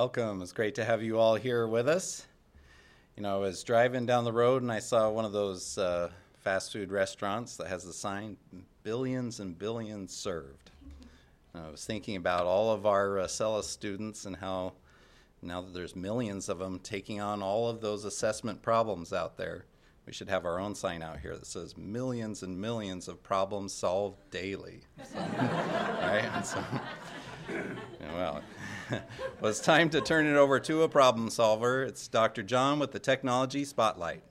Welcome. It's great to have you all here with us. You know, I was driving down the road and I saw one of those uh, fast food restaurants that has the sign billions and billions served. And I was thinking about all of our uh, students and how now that there's millions of them taking on all of those assessment problems out there, we should have our own sign out here that says millions and millions of problems solved daily. So, right? And so, well, well, it's time to turn it over to a problem solver. It's Dr. John with the Technology Spotlight.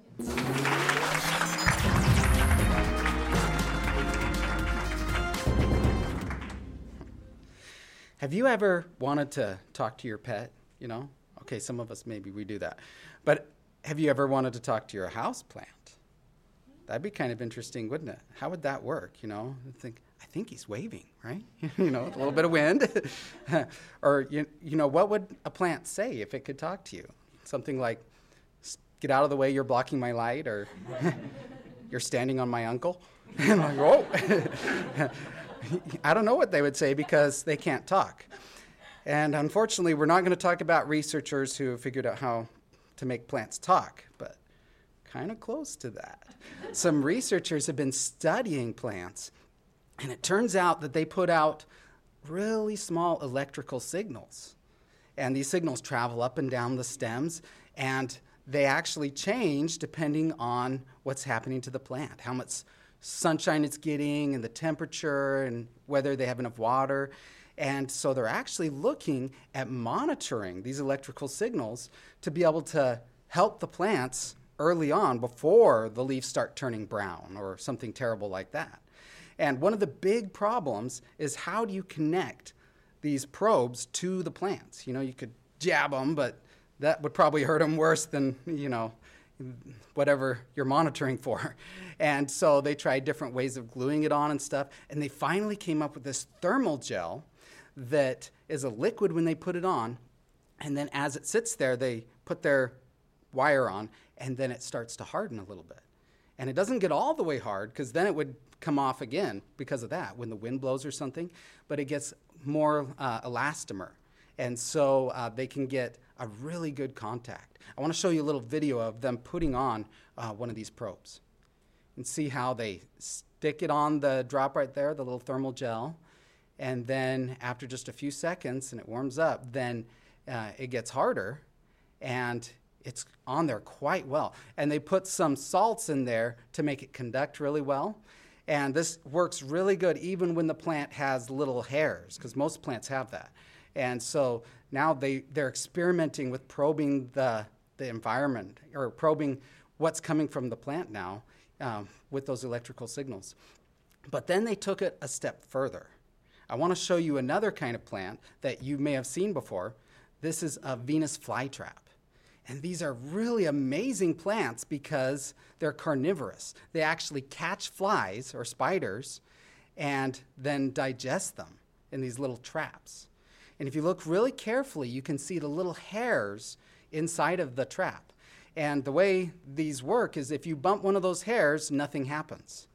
Have you ever wanted to talk to your pet? You know, okay, some of us maybe we do that. But have you ever wanted to talk to your house plant? That'd be kind of interesting, wouldn't it? How would that work? You know, I think I think he's waving, right? you know, a little bit of wind. or you, you know, what would a plant say if it could talk to you? Something like, "Get out of the way! You're blocking my light," or "You're standing on my uncle." and I'm like, whoa. I don't know what they would say because they can't talk. And unfortunately, we're not going to talk about researchers who figured out how to make plants talk, but kind of close to that. Some researchers have been studying plants, and it turns out that they put out really small electrical signals. And these signals travel up and down the stems, and they actually change depending on what's happening to the plant, how much sunshine it's getting, and the temperature, and whether they have enough water. And so they're actually looking at monitoring these electrical signals to be able to help the plants early on before the leaves start turning brown or something terrible like that. And one of the big problems is how do you connect these probes to the plants? You know, you could jab them, but that would probably hurt them worse than, you know, whatever you're monitoring for. And so they tried different ways of gluing it on and stuff, and they finally came up with this thermal gel that is a liquid when they put it on, and then as it sits there, they put their wire on, and then it starts to harden a little bit. And it doesn't get all the way hard because then it would come off again because of that when the wind blows or something, but it gets more uh, elastomer. And so uh, they can get a really good contact. I want to show you a little video of them putting on uh, one of these probes and see how they stick it on the drop right there, the little thermal gel. And then after just a few seconds and it warms up, then uh, it gets harder and it's on there quite well. And they put some salts in there to make it conduct really well. And this works really good even when the plant has little hairs, because most plants have that. And so now they, they're experimenting with probing the, the environment or probing what's coming from the plant now um, with those electrical signals. But then they took it a step further. I want to show you another kind of plant that you may have seen before. This is a Venus flytrap. And these are really amazing plants because they're carnivorous. They actually catch flies or spiders and then digest them in these little traps. And if you look really carefully, you can see the little hairs inside of the trap. And the way these work is if you bump one of those hairs, nothing happens.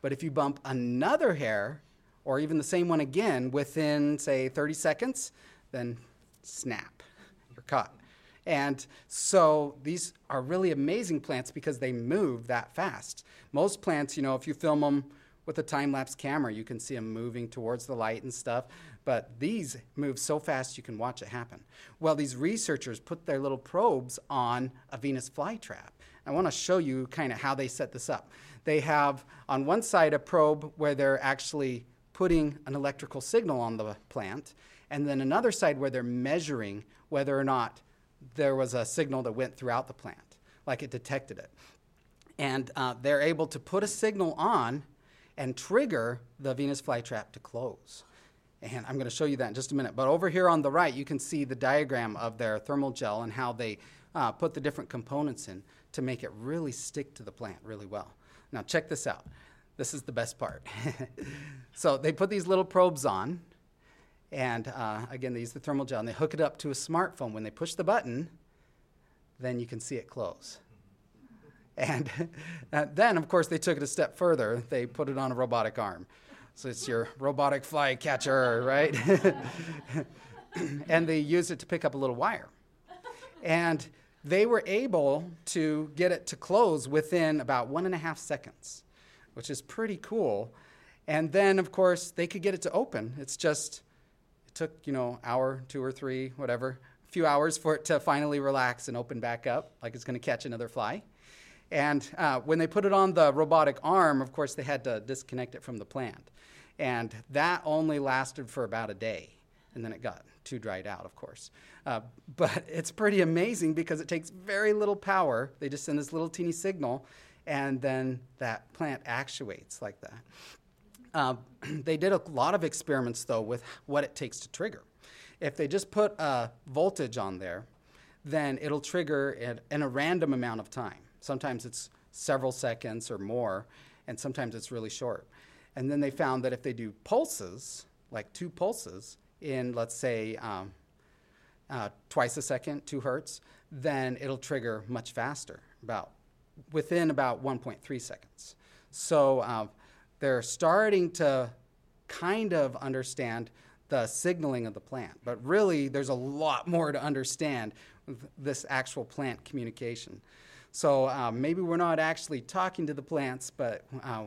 But if you bump another hair, or even the same one again within, say, 30 seconds, then snap, you're caught. And so these are really amazing plants because they move that fast. Most plants, you know, if you film them with a time lapse camera, you can see them moving towards the light and stuff. But these move so fast you can watch it happen. Well, these researchers put their little probes on a Venus flytrap. I want to show you kind of how they set this up. They have on one side a probe where they're actually putting an electrical signal on the plant, and then another side where they're measuring whether or not there was a signal that went throughout the plant, like it detected it. And uh, they're able to put a signal on and trigger the Venus flytrap to close. And I'm going to show you that in just a minute. But over here on the right, you can see the diagram of their thermal gel and how they uh, put the different components in to make it really stick to the plant really well. Now, check this out. This is the best part. so they put these little probes on, and uh, again, they use the thermal gel and they hook it up to a smartphone. When they push the button, then you can see it close. And uh, then, of course, they took it a step further. They put it on a robotic arm. So it's your robotic fly catcher, right? and they used it to pick up a little wire. And they were able to get it to close within about one and a half seconds, which is pretty cool. And then, of course, they could get it to open. It's just, took, you know, hour, two or three, whatever, a few hours for it to finally relax and open back up, like it's going to catch another fly. And uh, when they put it on the robotic arm, of course, they had to disconnect it from the plant. And that only lasted for about a day. And then it got too dried out, of course. Uh, but it's pretty amazing because it takes very little power. They just send this little teeny signal, and then that plant actuates like that. Uh, they did a lot of experiments, though, with what it takes to trigger. If they just put a voltage on there, then it'll trigger it in a random amount of time. Sometimes it's several seconds or more, and sometimes it's really short. And then they found that if they do pulses, like two pulses, in let's say um, uh, twice a second, two hertz, then it'll trigger much faster, about within about 1.3 seconds. So uh, they're starting to kind of understand the signaling of the plant, but really there's a lot more to understand this actual plant communication. So um, maybe we're not actually talking to the plants, but uh,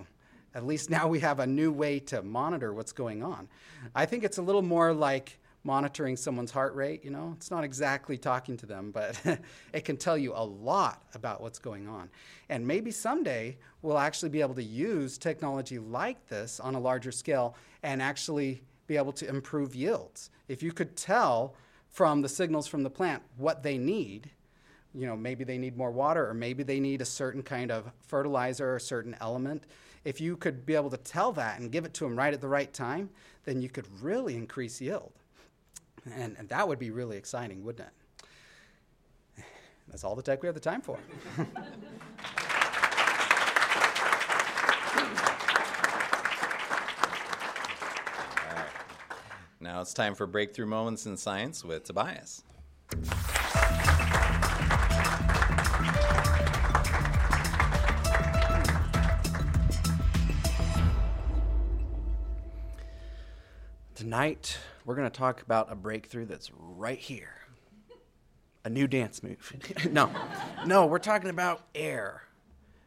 at least now we have a new way to monitor what's going on. I think it's a little more like monitoring someone's heart rate, you know. It's not exactly talking to them, but it can tell you a lot about what's going on. And maybe someday we'll actually be able to use technology like this on a larger scale and actually be able to improve yields. If you could tell from the signals from the plant what they need, you know, maybe they need more water or maybe they need a certain kind of fertilizer or a certain element. If you could be able to tell that and give it to them right at the right time, then you could really increase yield. And, and that would be really exciting, wouldn't it? That's all the tech we have the time for. Now it's time for Breakthrough Moments in Science with Tobias. Tonight, we're going to talk about a breakthrough that's right here a new dance move. no, no, we're talking about air.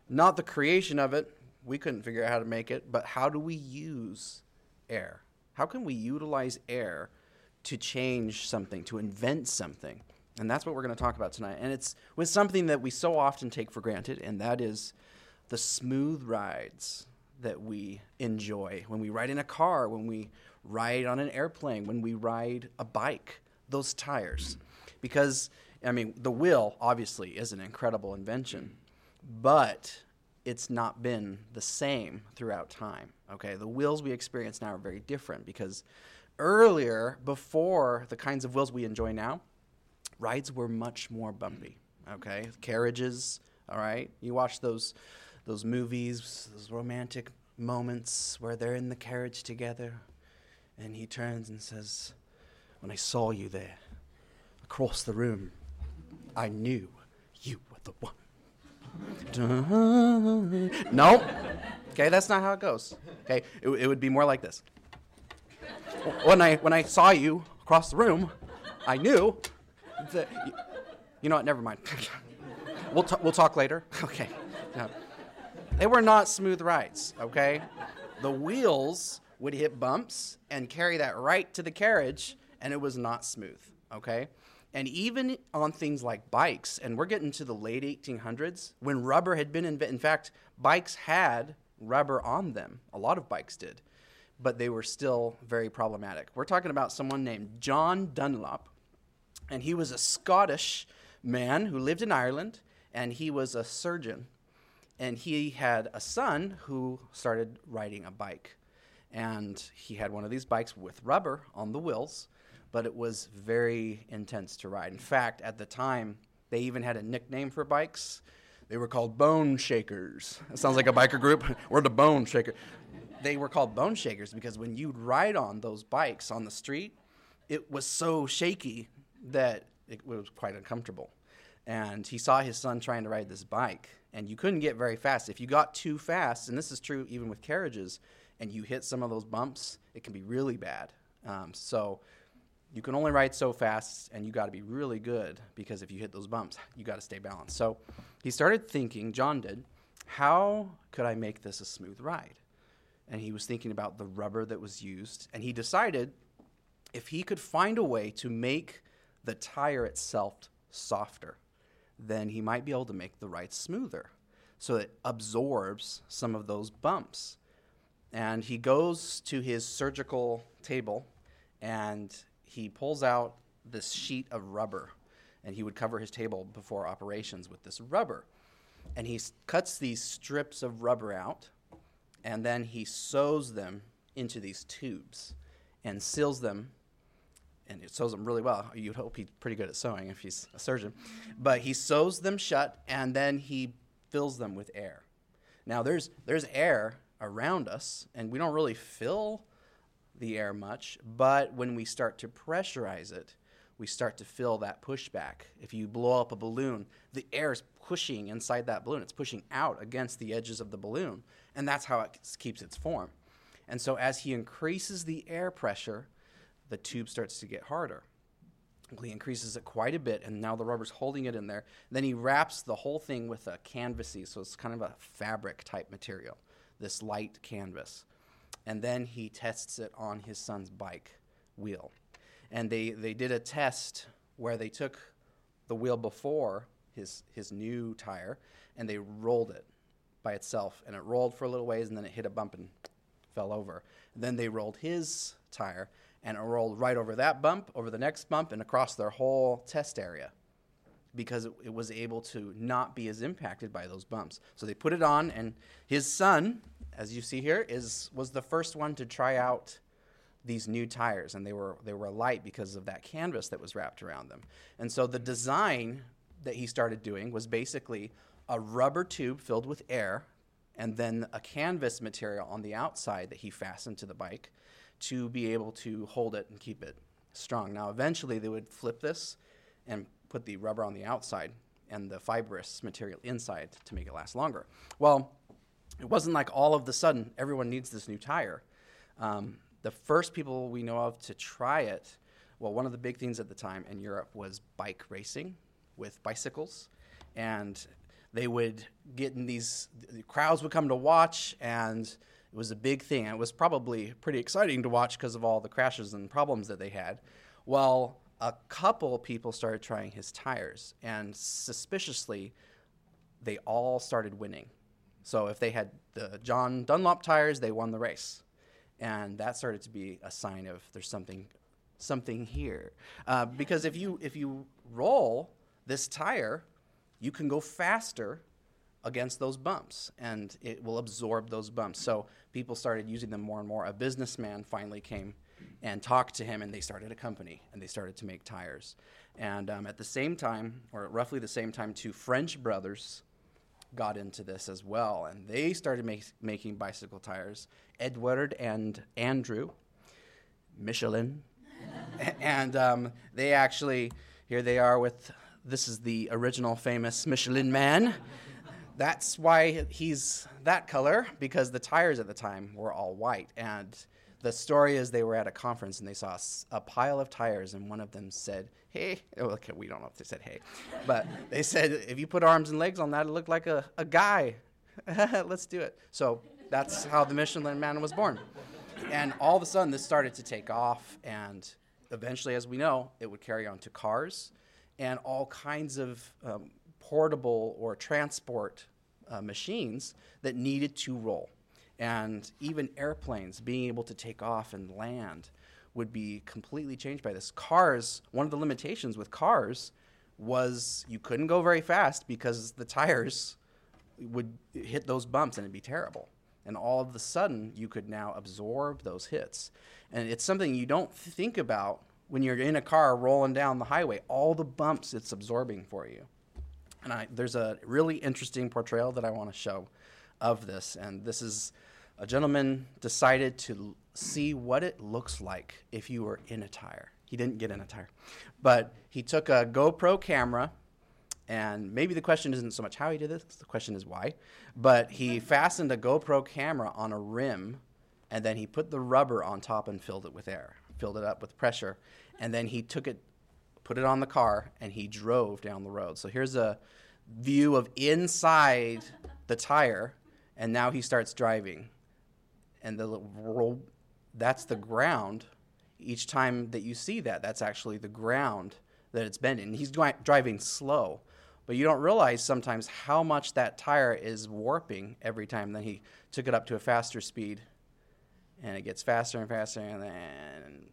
Not the creation of it. We couldn't figure out how to make it, but how do we use air? How can we utilize air to change something, to invent something? And that's what we're going to talk about tonight. And it's with something that we so often take for granted, and that is the smooth rides that we enjoy when we ride in a car, when we ride on an airplane, when we ride a bike, those tires. Because, I mean, the wheel obviously is an incredible invention, but it's not been the same throughout time. Okay, the wheels we experience now are very different because earlier, before the kinds of wheels we enjoy now, rides were much more bumpy. Okay, carriages. All right, you watch those those movies, those romantic moments where they're in the carriage together, and he turns and says, When I saw you there, across the room, I knew you were the one. no. Okay, that's not how it goes. Okay, it, it would be more like this. When I, when I saw you across the room, I knew that. You, you know what? Never mind. we'll, t- we'll talk later. Okay. No. They were not smooth rides, okay? The wheels would hit bumps and carry that right to the carriage, and it was not smooth, okay? And even on things like bikes, and we're getting to the late 1800s, when rubber had been invented, in fact, bikes had rubber on them. A lot of bikes did, but they were still very problematic. We're talking about someone named John Dunlop, and he was a Scottish man who lived in Ireland, and he was a surgeon. And he had a son who started riding a bike and he had one of these bikes with rubber on the wheels, but it was very intense to ride. In fact, at the time, they even had a nickname for bikes. They were called Bone Shakers. It sounds like a biker group. We're the Bone Shaker. They were called Bone Shakers because when you'd ride on those bikes on the street, it was so shaky that it was quite uncomfortable. And he saw his son trying to ride this bike, and you couldn't get very fast. If you got too fast, and this is true even with carriages, and you hit some of those bumps, it can be really bad. Um, so you can only ride so fast and you got to be really good because if you hit those bumps, you got to stay balanced. So he started thinking, John did, how could I make this a smooth ride? And he was thinking about the rubber that was used, and he decided if he could find a way to make the tire itself softer, then he might be able to make the ride smoother so it absorbs some of those bumps. And he goes to his surgical table and he pulls out this sheet of rubber. And he would cover his table before operations with this rubber. And he cuts these strips of rubber out and then he sews them into these tubes and seals them and it sews them really well. You'd hope he's pretty good at sewing if he's a surgeon. But he sews them shut and then he fills them with air. Now there's there's air around us and we don't really fill the air much, but when we start to pressurize it, we start to feel that pushback. If you blow up a balloon, the air is pushing inside that balloon. It's pushing out against the edges of the balloon, and that's how it keeps its form. And so as he increases the air pressure, the tube starts to get harder. He increases it quite a bit, and now the rubber's holding it in there. Then he wraps the whole thing with a canvasy, so it's kind of a fabric type material, this light canvas. And then he tests it on his son's bike wheel. And they, they did a test where they took the wheel before his, his new tire and they rolled it by itself. And it rolled for a little ways and then it hit a bump and fell over. Then they rolled his tire and it rolled right over that bump, over the next bump, and across their whole test area because it, it was able to not be as impacted by those bumps. So they put it on, and his son, as you see here, is was the first one to try out these new tires, and they were they were light because of that canvas that was wrapped around them. And so the design that he started doing was basically a rubber tube filled with air, and then a canvas material on the outside that he fastened to the bike to be able to hold it and keep it strong. Now, eventually, they would flip this and put the rubber on the outside and the fibrous material inside to make it last longer. Well, it wasn't like all of the sudden everyone needs this new tire. Um, the first people we know of to try it, well, one of the big things at the time in Europe was bike racing with bicycles. And they would get in these, the crowds would come to watch, and it was a big thing. It was probably pretty exciting to watch because of all the crashes and problems that they had. Well, a couple people started trying his tires, and suspiciously, they all started winning. So if they had the John Dunlop tires, they won the race, and that started to be a sign of there's something, something here. Uh, because if you if you roll this tire, you can go faster against those bumps and it will absorb those bumps. So people started using them more and more. A businessman finally came and talked to him and they started a company and they started to make tires. And um, at the same time, or roughly the same time, two French brothers got into this as well and they started make, making bicycle tires. Edward and Andrew Michelin. and um, they actually, here they are with, this is the original famous Michelin man. That's why he's that color, because the tires at the time were all white. And the story is they were at a conference and they saw a pile of tires, and one of them said, Hey, oh, okay, we don't know if they said hey, but they said, If you put arms and legs on that, it looked like a, a guy. Let's do it. So that's how the Michelin man was born. And all of a sudden, this started to take off, and eventually, as we know, it would carry on to cars and all kinds of um, portable or transport uh, machines that needed to roll. And even airplanes being able to take off and land would be completely changed by this. Cars, one of the limitations with cars was you couldn't go very fast because the tires would hit those bumps and it'd be terrible. And all of a sudden, you could now absorb those hits. And it's something you don't think about when you're in a car rolling down the highway, all the bumps it's absorbing for you. And I, there's a really interesting portrayal that I want to show of this. And this is a gentleman decided to see what it looks like if you were in a tire. He didn't get in a tire, but he took a GoPro camera. And maybe the question isn't so much how he did this, the question is why. But he fastened a GoPro camera on a rim, and then he put the rubber on top and filled it with air, filled it up with pressure. and then he took it, put it on the car, and he drove down the road. So here's a view of inside the tire, and now he starts driving. And the that's the ground. Each time that you see that, that's actually the ground that it's bending. He's dri- driving slow, but you don't realize sometimes how much that tire is warping every time. Then he took it up to a faster speed, and it gets faster and faster, and then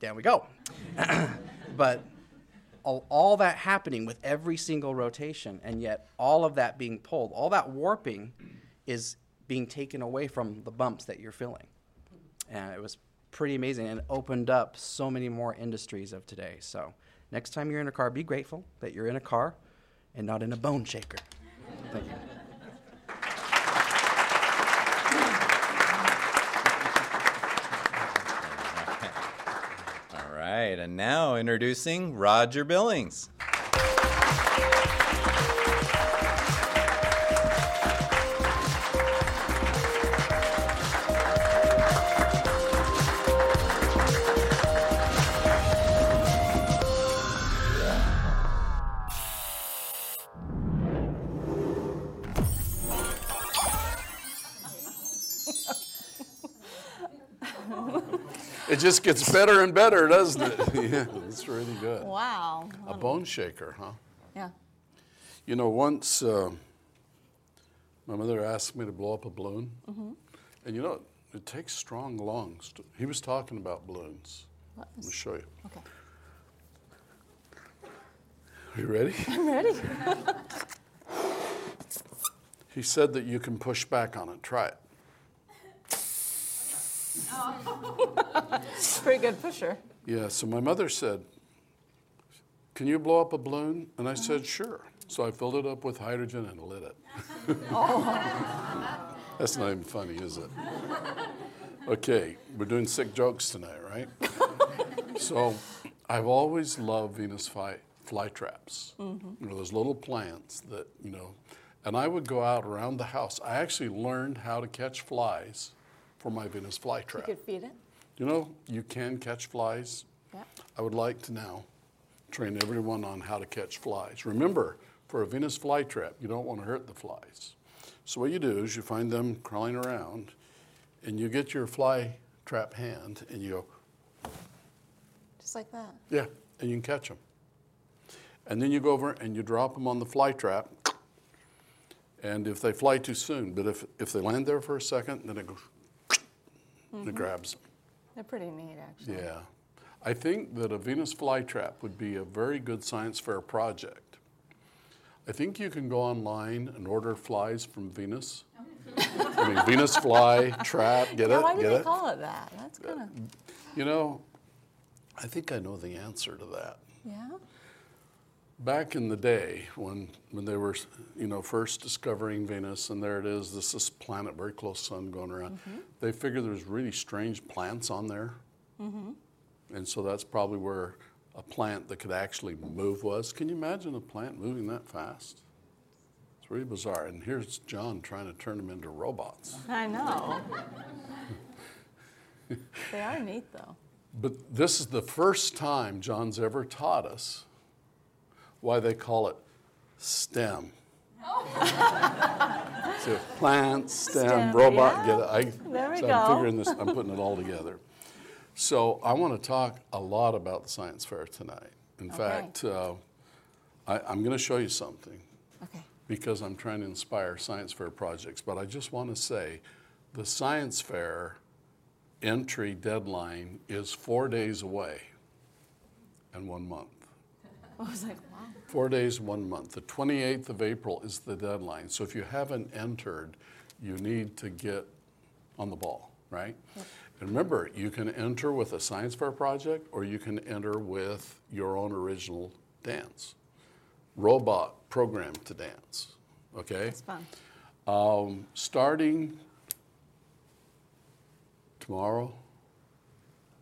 down we go. but all, all that happening with every single rotation, and yet all of that being pulled, all that warping is being taken away from the bumps that you're feeling. And it was pretty amazing and opened up so many more industries of today. So next time you're in a car, be grateful that you're in a car and not in a bone shaker. Thank you. All right, and now introducing Roger Billings. Just gets better and better, doesn't it? yeah, it's really good. Wow. A bone shaker, huh? Yeah. You know, once uh, my mother asked me to blow up a balloon, and you know, it takes strong lungs. To, he was talking about balloons. What Let me show you. Okay. Are you ready? I'm ready. He said that you can push back on it. Try it. Pretty good pusher. Yeah, so my mother said, Can you blow up a balloon? And I said, Sure. So I filled it up with hydrogen and lit it. oh. That's not even funny, is it? Okay, we're doing sick jokes tonight, right? so I've always loved Venus fly, flytraps. Mm-hmm. You know, those little plants that, you know, and I would go out around the house. I actually learned how to catch flies for my Venus flytrap. You could feed it. You know, you can catch flies. Yeah. I would like to now train everyone on how to catch flies. Remember, for a Venus flytrap, you don't want to hurt the flies. So what you do is you find them crawling around, and you get your fly trap hand, and you go, Just like that. yeah, and you can catch them. And then you go over and you drop them on the fly trap, and if they fly too soon, but if, if they land there for a second, then it goes, it mm-hmm. grabs them. They're pretty neat, actually. Yeah. I think that a Venus flytrap would be a very good science fair project. I think you can go online and order flies from Venus. I mean, Venus fly trap, get Yeah, it? why do get they it? call it that? That's uh, kind of, You know, I think I know the answer to that. yeah. Back in the day, when when they were, you know, first discovering Venus, and there it is, this this planet very close sun going around. Mm-hmm. They figured there's really strange plants on there, mm-hmm. and so that's probably where a plant that could actually move was. Can you imagine a plant moving that fast? It's really bizarre. And here's John trying to turn them into robots. I know. they are neat, though. But this is the first time John's ever taught us why they call it STEM. so plant, STEM, STEM, robot, yeah. get it? I, There we so go. I'm figuring this, I'm putting it all together. So I want to talk a lot about the science fair tonight. In Okay. fact, uh, I, I'm going to show you something Okay. because I'm trying to inspire science fair projects. But I just want to say the science fair entry deadline is four days away and one month. I was like, wow. Four days, one month. The 28th of April is the deadline. So if you haven't entered, you need to get on the ball, right? And remember, you can enter with a science fair project or you can enter with your own original dance. Robot programmed to dance, okay? It's fun. Um, starting tomorrow,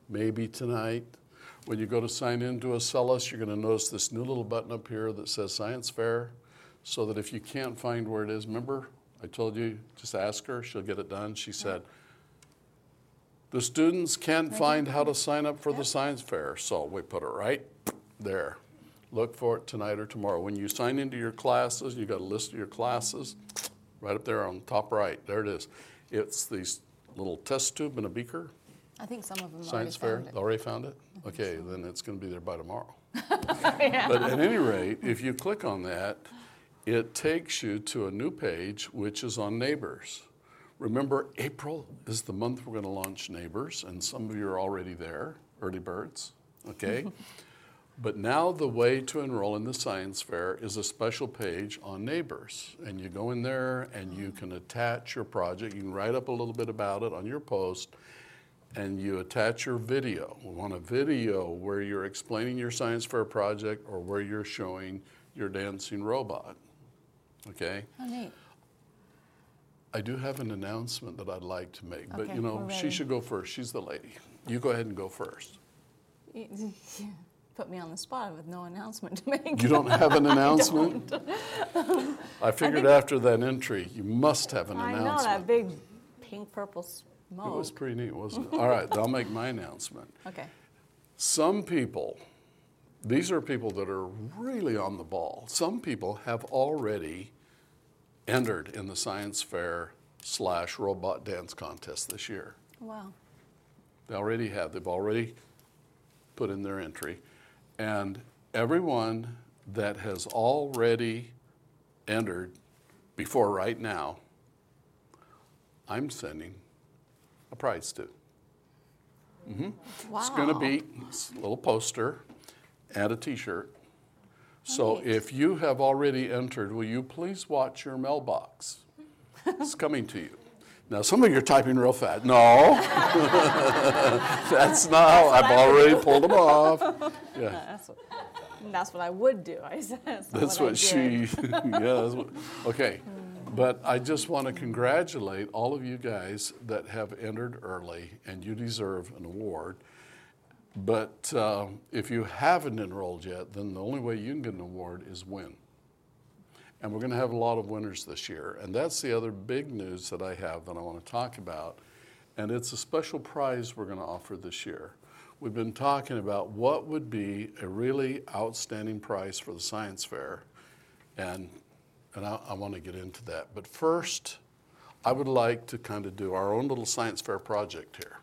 maybe tonight, when you go to sign in to Acellus, you're going to notice this new little button up here that says Science Fair, so that if you can't find where it is, remember I told you just ask her, she'll get it done. She said, The students can't find how to sign up for the science fair, so we put it right there. Look for it tonight or tomorrow. When you sign into your classes, you got a list of your classes, right up there on the top right. There it is. It's these little test tube and a beaker. I think some of them Science fair. found it. Already found it? Okay, then it's going to be there by tomorrow. But at any rate, if you click on that, it takes you to a new page, which is on Neighbors. Remember, April is the month we're going to launch Neighbors, and some of you are already there, early birds, okay? But now the way to enroll in the science fair is a special page on Neighbors. And you go in there and you can attach your project. You can write up a little bit about it on your post and you attach your video. We want a video where you're explaining your science fair project or where you're showing your dancing robot. Okay? How neat. I do have an announcement that I'd like to make, but you know, she should go first. She's the lady. You go ahead and go first. Put me on the spot with no announcement to make. You don't have an announcement? I figured after that entry, you must have an I know announcement. that big pink purple It was pretty neat, wasn't it? All right, I'll make my announcement. Okay. Some people, these are people that are really on the ball. Some people have already entered in the science fair slash robot dance contest this year. Wow. They already have. They've already put in their entry. And everyone that has already entered before right now, I'm sending a prize to. Mm-hmm. Wow. It's going to be a little poster and a t shirt. So Neat. if you have already entered, will you please watch your mailbox? It's coming to you. Now, some of you are typing real fast. No, that's not how I've already pulled them off. Yeah, That's what, that's what I would do. I said. That's, that's what, what she, yeah, that's what, okay. But I just want to congratulate all of you guys that have entered early, and you deserve an award. But uh, if you haven't enrolled yet, then the only way you can get an award is win. And we're going to have a lot of winners this year. And that's the other big news that I have that I want to talk about. And it's a special prize we're going to offer this year. We've been talking about what would be a really outstanding prize for the science fair. And, and I, I want to get into that. But first, I would like to kind of do our own little science fair project here.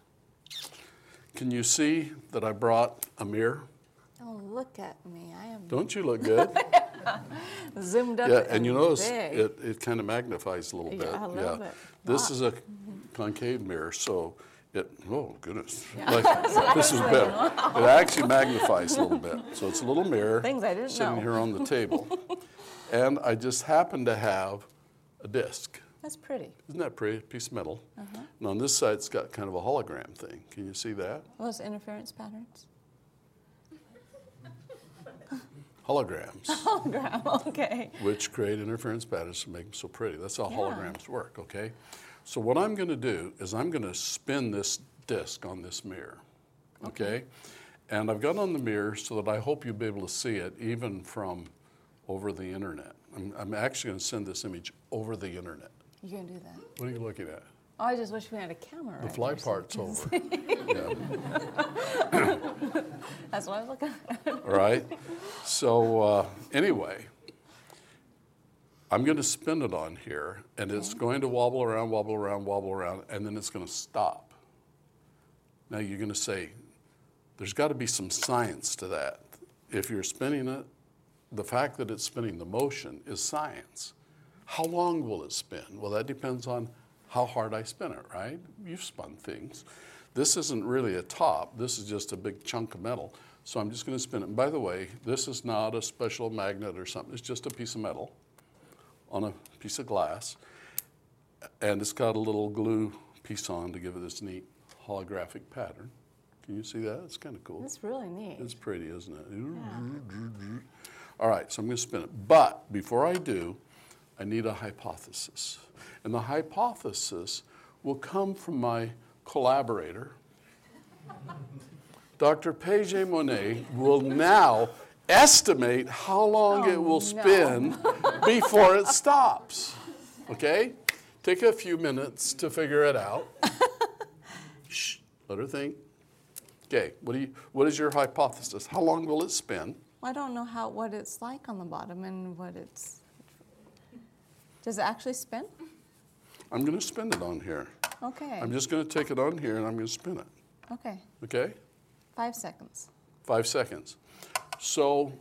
Can you see that I brought a mirror? Oh, look at me. I am Don't you look good? zoomed up. Yeah, and you notice big. it, it kind of magnifies a little Yeah, bit. a little bit. This Lot. is a concave mirror, so it, oh goodness. Like, this is better. It actually magnifies a little bit. So it's a little mirror Things I didn't sitting know. here on the table. And I just happen to have a disc. That's pretty. Isn't that pretty? Piece of metal. Uh-huh. And on this side, it's got kind of a hologram thing. Can you see that? Those interference patterns. Holograms. Hologram. Okay. which create interference patterns to make them so pretty. That's how Yeah. holograms work, okay? So what I'm going to do is I'm going to spin this disc on this mirror, okay? And I've got it on the mirror so that I hope you'll be able to see it even from over the internet. I'm, I'm actually going to send this image over the internet. You can do that. What are you looking at? Oh, I just wish we had a camera. The right fly there so- part's over. yeah. That's what I was looking at. All right. So uh, anyway, I'm going to spin it on here, and it's going to wobble around, wobble around, wobble around, and then it's going to stop. Now you're going to say, there's got to be some science to that. If you're spinning it, the fact that it's spinning the motion is science. How long will it spin? Well, that depends on how hard I spin it, right? You've spun things. This isn't really a top, this is just a big chunk of metal. So I'm just going to spin it. And by the way, this is not a special magnet or something, it's just a piece of metal on a piece of glass. And it's got a little glue piece on to give it this neat holographic pattern. Can you see that? It's kind of cool. It's really neat. It's pretty, isn't it? All right, so I'm going to spin it. But before I do, I need a hypothesis. And the hypothesis will come from my collaborator. Dr. Paige Monet will now estimate how long it will oh, no. spin before it stops. Okay? Take a few minutes to figure it out. Shh. Let her think. Okay, what, do you, what is your hypothesis? How long will it spin? I don't know how what it's like on the bottom and what it's. Does it actually spin? I'm going to spin it on here. Okay. I'm just going to take it on here and I'm going to spin it. okay. Okay? Five seconds. Five seconds. So,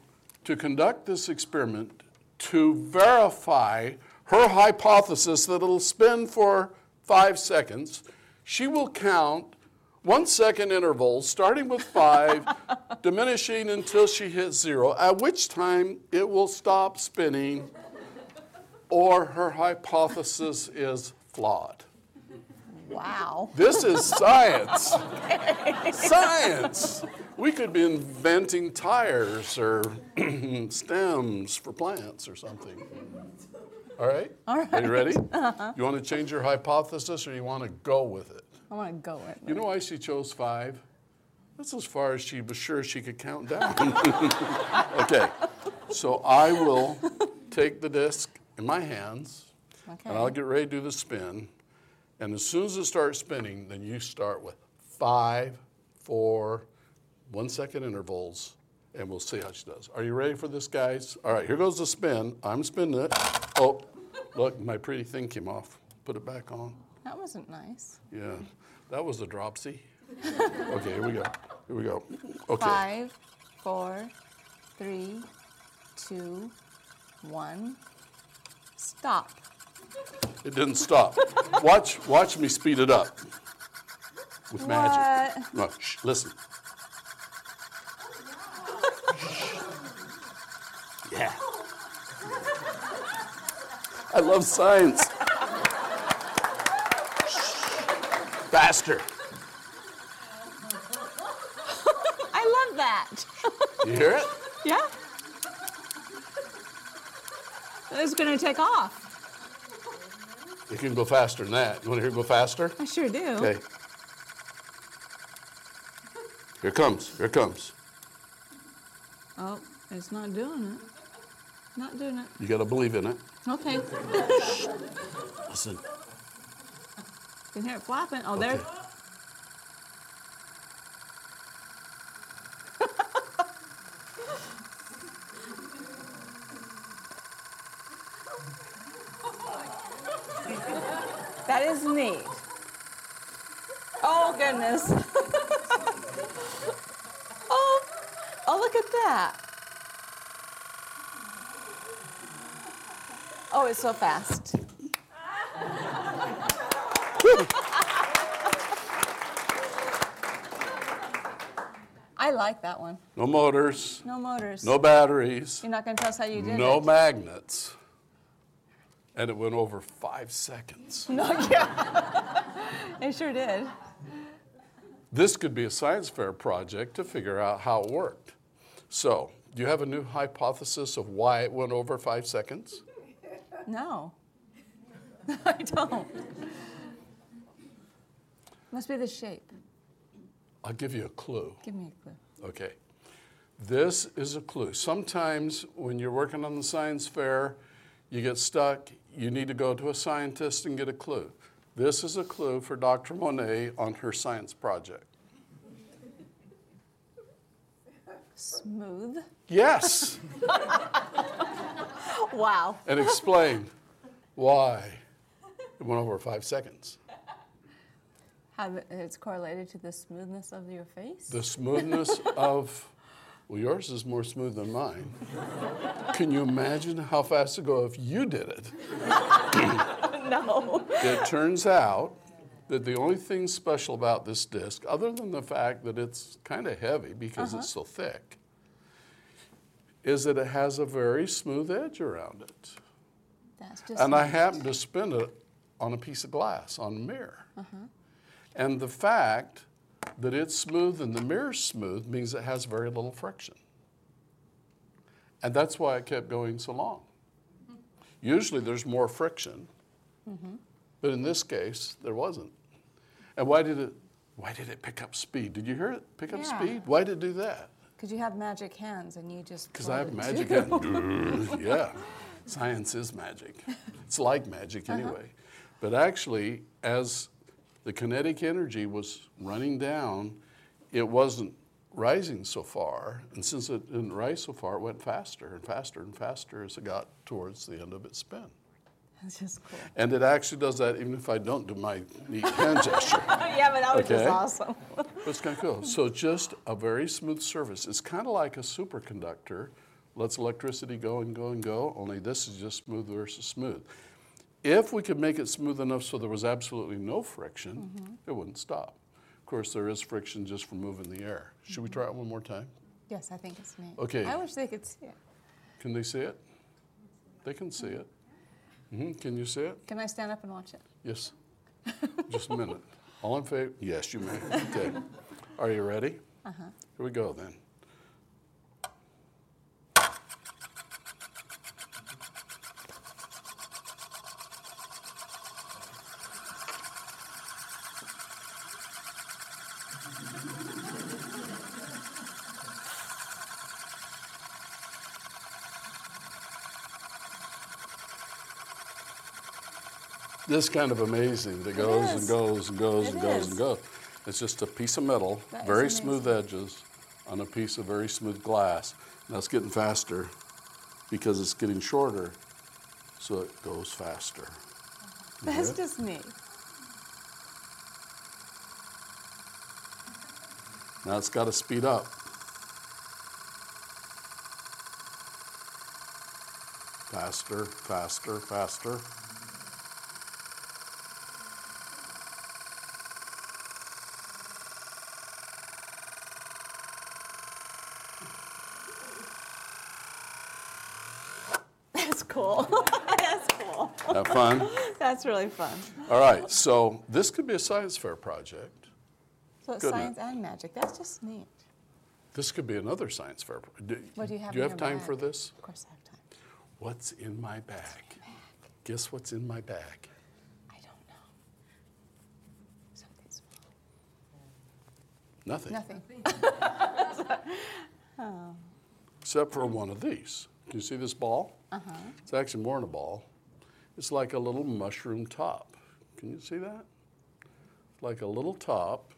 to conduct this experiment, to verify her hypothesis that it'll spin for five seconds, she will count one second intervals, starting with five, diminishing until she hits zero, at which time it will stop spinning or her hypothesis is flawed. Wow. This is science. science. We could be inventing tires or stems for plants or something. All right? All right. Are you ready? Uh-huh. You want to change your hypothesis or you want to go with it? I want to go with You know why she chose five? That's as far as she was sure she could count down. okay, so I will take the disc in my hands Okay. and I'll get ready to do the spin. And as soon as it starts spinning, then you start with five, four, one second intervals, and we'll see how she does. Are you ready for this, guys? All right, here goes the spin. I'm spinning it. Oh, look, my pretty thing came off. Put it back on. That wasn't nice. Yeah, that was a dropsy. okay, here we go. Here we go. Okay. Five, four, three, two, one. Stop. It didn't stop. Watch, watch me speed it up with magic. What? No, shh, listen. yeah. I love science. Faster. I love that. You hear it? yeah. It's going to take off. You can go faster than that. You want to hear it go faster? I sure do. Okay. Here it comes. Here it comes. Oh, it's not doing it. Not doing it. You got to believe in it. Okay. Listen. You can hear it flapping. Oh, there. That is neat. Oh, goodness. oh, oh, look at that. Oh, it's so fast. Like that one. No motors, No motors. no batteries, You're not going to tell us how you did no it. No magnets. And it went over five seconds. no, yeah. it sure did. This could be a science fair project to figure out how it worked. So, do you have a new hypothesis of why it went over five seconds? No. I don't. Must be the shape. I'll give you a clue. Give me a clue. Okay. This is a clue. Sometimes when you're working on the science fair, you get stuck, you need to go to a scientist and get a clue. This is a clue for Dr. Monet on her science project. Smooth. Yes, Wow. and explain why it went over five seconds. It's correlated to the smoothness of your face? The smoothness of, well, yours is more smooth than mine. Can you imagine how fast it go if you did it? no. It turns out that the only thing special about this disc, other than the fact that it's kind of heavy because it's uh-huh. so thick, is that it has a very smooth edge around it. That's just. And I happened to spin it on a piece of glass, on a mirror. Uh-huh. And the fact that it's smooth and the mirror's smooth means it has very little friction. And that's why it kept going so long. Usually there's more friction, but in this case, there wasn't. And why did it? Why did it pick up speed? Did you hear it pick up Yeah. speed? Why did it do that? Because you have magic hands and you just. Because I have magic. hands. yeah, science is magic. It's like magic uh-huh. anyway. But actually, as the kinetic energy was running down. It wasn't rising so far, and since it didn't rise so far, it went faster and faster and faster as it got towards the end of its spin. That's just cool. And it actually does that even if I don't do my neat hand gesture. yeah, but that was Okay. just awesome. It's kind of cool. So just a very smooth surface. It's kind of like a superconductor. Lets electricity go and go and go, only this is just smooth versus smooth. If we could make it smooth enough so there was absolutely no friction, it wouldn't stop. Of course, there is friction just from moving the air. Should we try it one more time? yes, I think it's neat. Okay. I wish they could see it. Can they see it? They can see it. hmm Can you see it? Can I stand up and watch it? Yes. Just a minute. All in favor? Yes, you may. Okay. Are you ready? Uh-huh. Here we go then. This kind of amazing that goes and goes and goes It and goes is. and goes. It's just a piece of metal, That very smooth edges on a piece of very smooth glass. Now it's getting faster because it's getting shorter, so it goes faster. That's just neat. Now it's got to speed up. Faster, faster, faster. That's cool. That's cool. Have fun. That's really fun. All right, so this could be a science fair project. So it's Good science and magic. That's just neat. This could be another science fair. pro- Do, What do you have do you in have your time for this? Of course I have time. What's in my bag? Guess what's in my bag? I don't know. Something small. Nothing. Nothing. Except for one of these. Can you see this ball? Uh-huh. It's actually more than a ball. It's like a little mushroom top. Can you see that? Like a little top,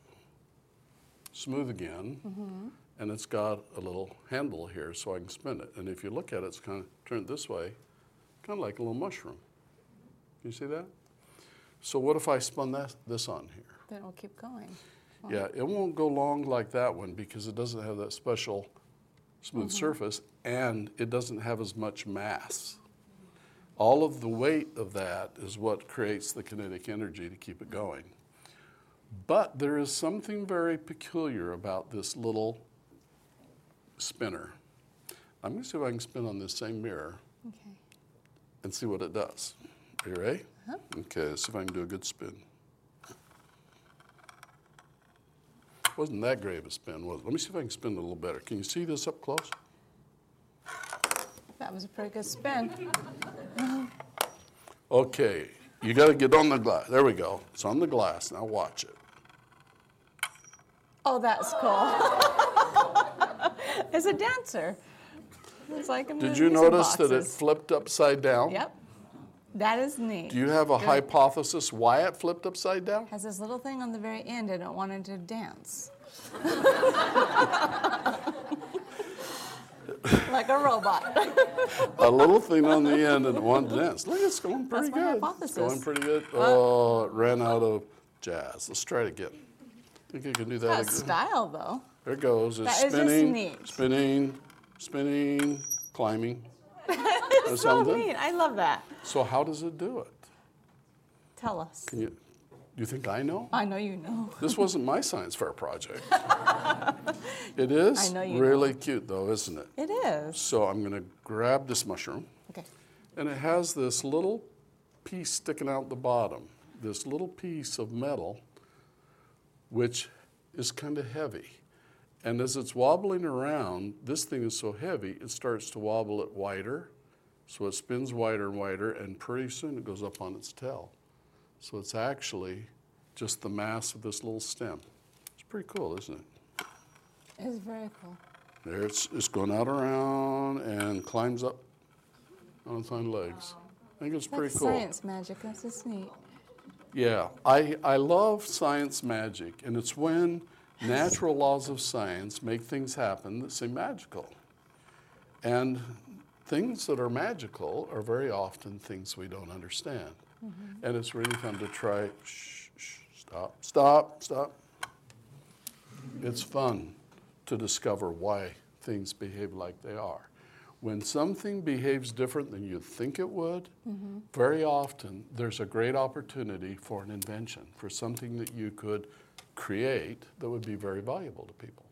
smooth again, mm-hmm. and it's got a little handle here so I can spin it. And if you look at it, it's kind of turned this way, kind of like a little mushroom. Can you see that? So what if I spun that, this on here? Then we'll keep going. Yeah, it won't go long like that one because it doesn't have that special smooth mm-hmm. surface and it doesn't have as much mass. All of the weight of that is what creates the kinetic energy to keep it going. But there is something very peculiar about this little spinner. I'm going to see if I can spin on this same mirror Okay. and see what it does. Are you ready? Uh-huh. Okay, let's see if I can do a good spin. Wasn't that great of a spin, was it? Let me see if I can spin a little better. Can you see this up close? That was a pretty good spin. Okay, you got to get on the glass. There we go. It's on the glass. Now watch it. Oh, that's cool. As a dancer. It's like in Did you notice that it flipped upside down? Yep. That is neat. Do you have a Good. hypothesis why it flipped upside down? Has this little thing on the very end and it wanted to dance. like a robot. a little thing on the end and one dance. Look, it's going pretty That's good. hypothesis. It's going pretty good. Oh, it ran out of jazz. Let's try it again. Think you can do that Got again? style though. There it goes. It's That is just spinning, neat. spinning, spinning, climbing. It's so something. neat. I love that. So how does it do it? Tell us. Can you? You think I know? I know you know. This wasn't my science fair project. it is I know you really cute, though, isn't it? It is. So I'm going to grab this mushroom, Okay. and it has this little piece sticking out the bottom. This little piece of metal, which is kind of heavy. And as it's wobbling around, this thing is so heavy, it starts to wobble it wider. So it spins wider and wider, and pretty soon it goes up on its tail. So it's actually just the mass of this little stem. It's pretty cool, isn't it? It's very cool. There it's, it's going out around and climbs up on its hind legs. I think it's That's pretty cool. science magic. That's just neat. Yeah, I, I love science magic, and it's when natural laws of science make things happen that seem magical. And things that are magical are very often things we don't understand. Mm-hmm. And it's really fun to try. Shh, shh, stop, stop, stop. It's fun to discover why things behave like they are. When something behaves different than you think it would, mm-hmm. very often there's a great opportunity for an invention, for something that you could create that would be very valuable to people.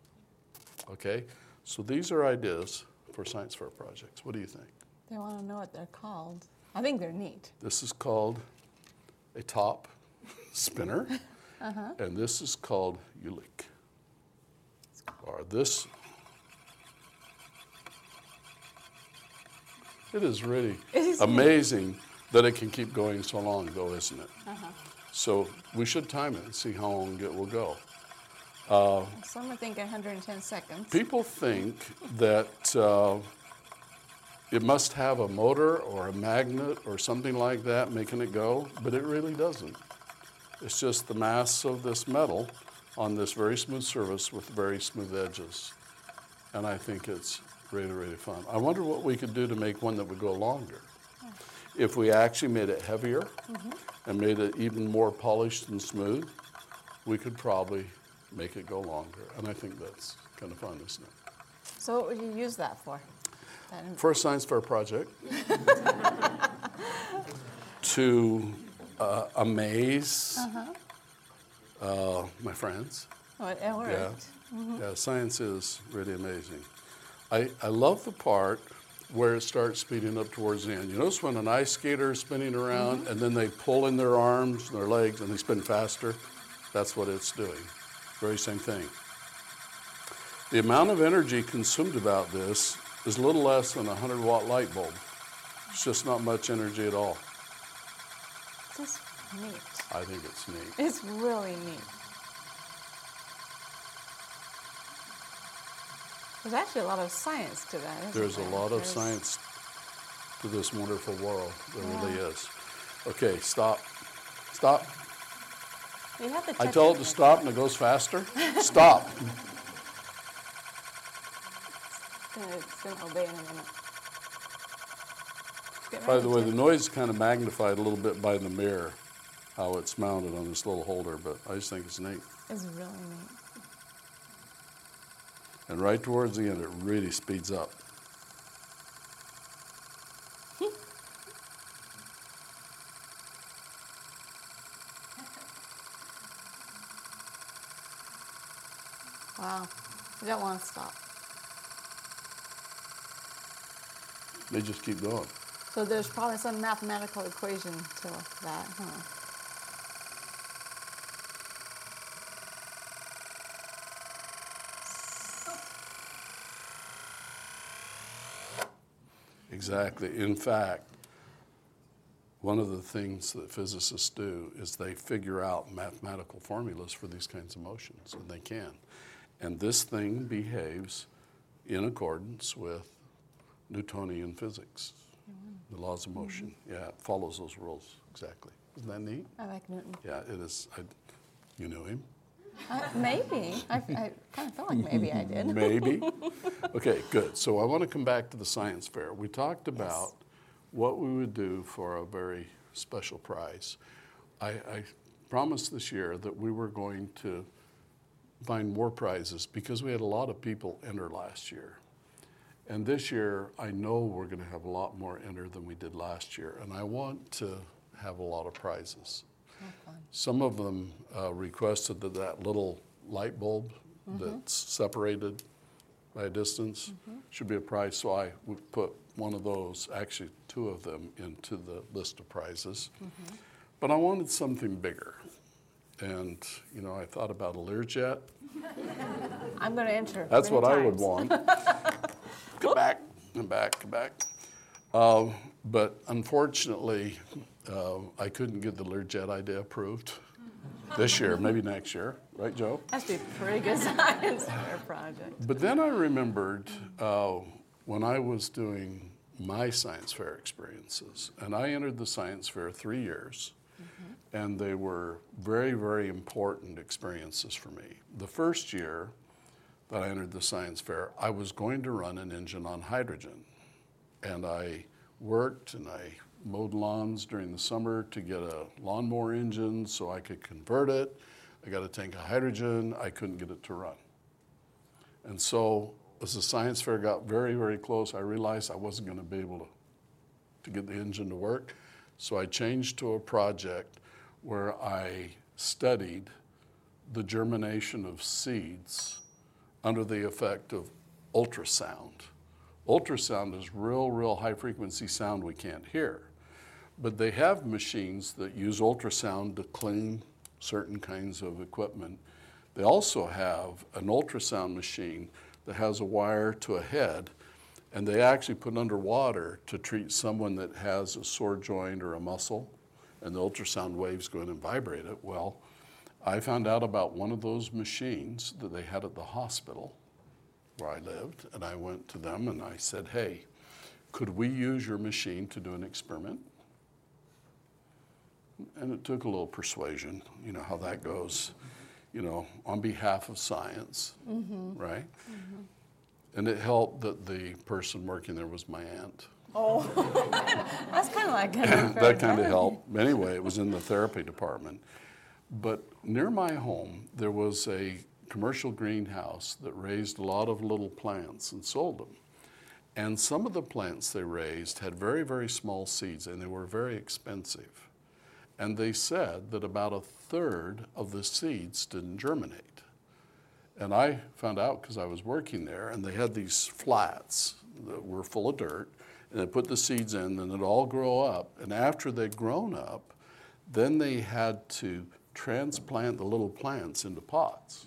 Okay? So these are ideas for science fair projects. What do you think? They want to know what they're called. I think they're neat. This is called a top spinner, uh-huh. and this is called Ulick. Or this. It is really It amazing that it can keep going so long, though, isn't it? Uh-huh. So we should time it and see how long it will go. Uh, Some think 110 seconds. People think that uh, it must have a motor or a magnet or something like that making it go, but it really doesn't. It's just the mass of this metal on this very smooth surface with very smooth edges. And I think it's really, really fun. I wonder what we could do to make one that would go longer. Hmm. If we actually made it heavier mm-hmm. and made it even more polished and smooth, we could probably make it go longer. And I think that's kind of fun, isn't it? So what would you use that for? That in- For a science fair project, to uh, amaze uh, my friends. oh, it it worked. Yeah. yeah, science is really amazing. I, I love the part where it starts speeding up towards the end. You notice when an ice skater is spinning around and then they pull in their arms and their legs and they spin faster? That's what it's doing. Very same thing. The amount of energy consumed about this is a little less than a 100 watt light bulb. It's just not much energy at all. This is neat. I think it's neat. It's really neat. There's actually a lot of science to that. isn't There's a lot of There's- science to this wonderful world. There really is. Okay, stop. Stop. You have to I tell it. to stop and it goes faster. Stop. It's gonna, it's gonna obey in a minute. By the way, the noise is kind of magnified a little bit by the mirror, how it's mounted on this little holder, but I just think it's neat. It's really neat. And right towards the end, it really speeds up. Wow. You don't want to stop. They just keep going. So there's probably some mathematical equation to that, huh? Exactly. In fact, one of the things that physicists do is they figure out mathematical formulas for these kinds of motions, and they can. And this thing behaves in accordance with Newtonian physics, the laws of motion. Yeah, it follows those rules exactly. Isn't that neat? I like Newton. Yeah, it is. I, you know him? Uh, maybe. I, I kind of felt like maybe I did. Maybe. Okay, good. So I want to come back to the science fair. We talked about what we would do for a very special prize. I, I promised this year that we were going to find more prizes because we had a lot of people enter last year. And this year, I know we're going to have a lot more enter than we did last year. And I want to have a lot of prizes. Some of them uh, requested that that little light bulb mm-hmm. that's separated by a distance mm-hmm. should be a prize. So I would put one of those, actually two of them, into the list of prizes. Mm-hmm. But I wanted something bigger. And, you know, I thought about a Learjet. I'm going to enter. That's what I would want. come back, come back, come back. Uh, but unfortunately, uh, I couldn't get the Learjet idea approved this year, maybe next year, right, Joe? That's be a pretty good science fair project. But then I remembered uh, when I was doing my science fair experiences, and I entered the science fair three years, And they were very, very important experiences for me. The first year that I entered the science fair, I was going to run an engine on hydrogen. And I worked and I mowed lawns during the summer to get a lawnmower engine so I could convert it. I got a tank of hydrogen, I couldn't get it to run. And so as the science fair got very, very close, I realized I wasn't going to be able to, to get the engine to work. So I changed to a project where I studied the germination of seeds under the effect of ultrasound. Ultrasound is real, real high frequency sound we can't hear. But they have machines that use ultrasound to clean certain kinds of equipment. They also have an ultrasound machine that has a wire to a head, and they actually put underwater to treat someone that has a sore joint or a muscle, and the ultrasound waves go in and vibrate it. Well, I found out about one of those machines that they had at the hospital where I lived, and I went to them and I said, Hey, could we use your machine to do an experiment? And it took a little persuasion, you know how that goes, you know, on behalf of science, mm-hmm. right? Mm-hmm. And it helped that the person working there was my aunt. Oh, that's kind of like that kind of helped. Anyway, it was in the therapy department. But near my home, there was a commercial greenhouse that raised a lot of little plants and sold them. And some of the plants they raised had very, very small seeds and they were very expensive. And they said that about a third of the seeds didn't germinate. And I found out because I was working there, and they had these flats that were full of dirt, and they put the seeds in, and it'd all grow up. And after they'd grown up, then they had to transplant the little plants into pots.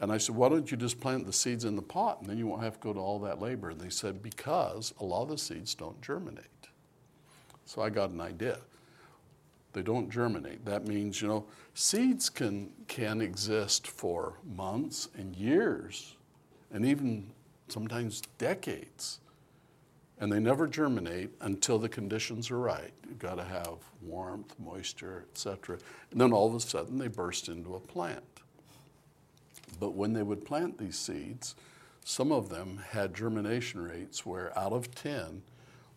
And I said, Why don't you just plant the seeds in the pot, and then you won't have to go to all that labor? And they said, Because a lot of the seeds don't germinate. So I got an idea they don't germinate. That means, you know, seeds can, can exist for months and years and even sometimes decades. And they never germinate until the conditions are right. You've got to have warmth, moisture, etc. And then all of a sudden they burst into a plant. But when they would plant these seeds, some of them had germination rates where out of 10,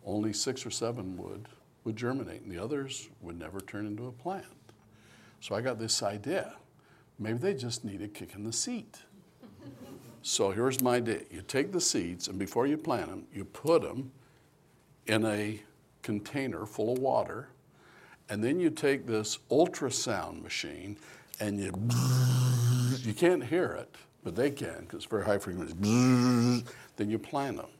only six or seven would would germinate, and the others would never turn into a plant. So I got this idea. Maybe they just need a kick in the seat. So here's my idea. You take the seeds, and before you plant them, you put them in a container full of water, and then you take this ultrasound machine and you you can't hear it, but they can because it's very high frequency. Then you plant them.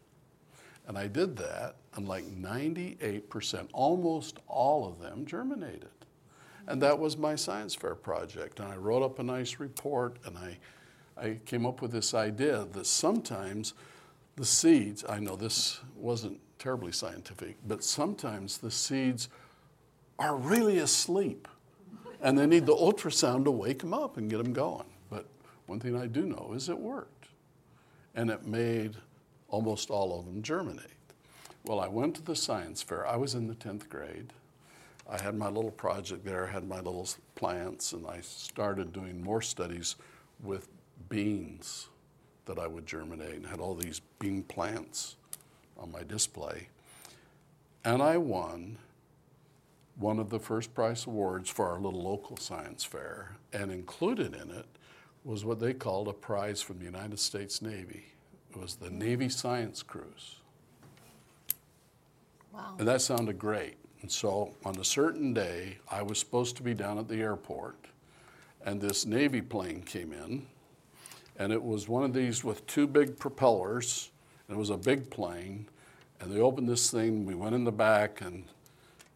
And I did that, and like 98%, almost all of them germinated. And that was my science fair project. And I wrote up a nice report, and I, I came up with this idea that sometimes the seeds, I know this wasn't terribly scientific, but sometimes the seeds are really asleep. And they need the ultrasound to wake them up and get them going. But one thing I do know is it worked. And it made almost all of them germinate. Well, I went to the science fair. I was in the 10th grade. I had my little project there, I had my little plants, and I started doing more studies with beans that I would germinate and had all these bean plants on my display. And I won one of the first prize awards for our little local science fair, and included in it was what they called a prize from the United States Navy. It was the Navy Science Cruise. Wow. And that sounded great. And so on a certain day, I was supposed to be down at the airport, and this Navy plane came in, and it was one of these with two big propellers, and it was a big plane. And they opened this thing, we went in the back, and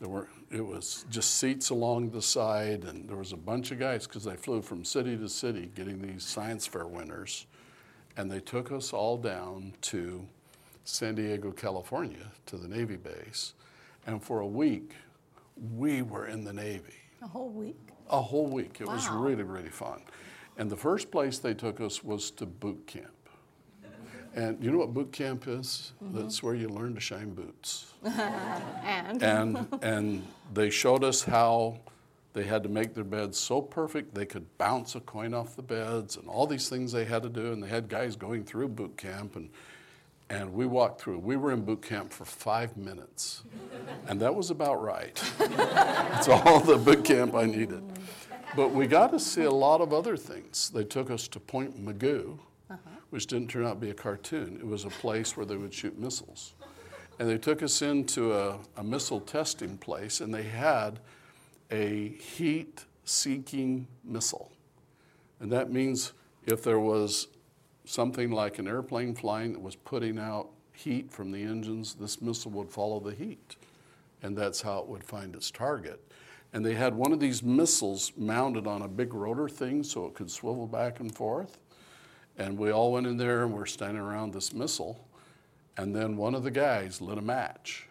there were it was just seats along the side, and there was a bunch of guys because they flew from city to city getting these science fair winners, and they took us all down to San Diego, California, to the Navy base, and for a week we were in the Navy. A whole week. A whole week. It was really, really fun. And the first place they took us was to boot camp. And you know what boot camp is? Mm-hmm. That's where you learn to shine boots. And? And and they showed us how they had to make their beds so perfect they could bounce a coin off the beds and all these things they had to do. And they had guys going through boot camp and and we walked through. We were in boot camp for five minutes. And that was about right. That's all the boot camp i needed but we got to see a lot of other things they took us to Point Mugu uh-huh. which didn't turn out to be a cartoon it was a place where they would shoot missiles and they took us into a, a missile testing place, and they had a heat seeking missile. And that means if there was something like an airplane flying that was putting out heat from the engines, this missile would follow the heat. And that's how it would find its target. And they had one of these missiles mounted on a big rotor thing so it could swivel back and forth. And we all went in there and we're standing around this missile. And then one of the guys lit a match.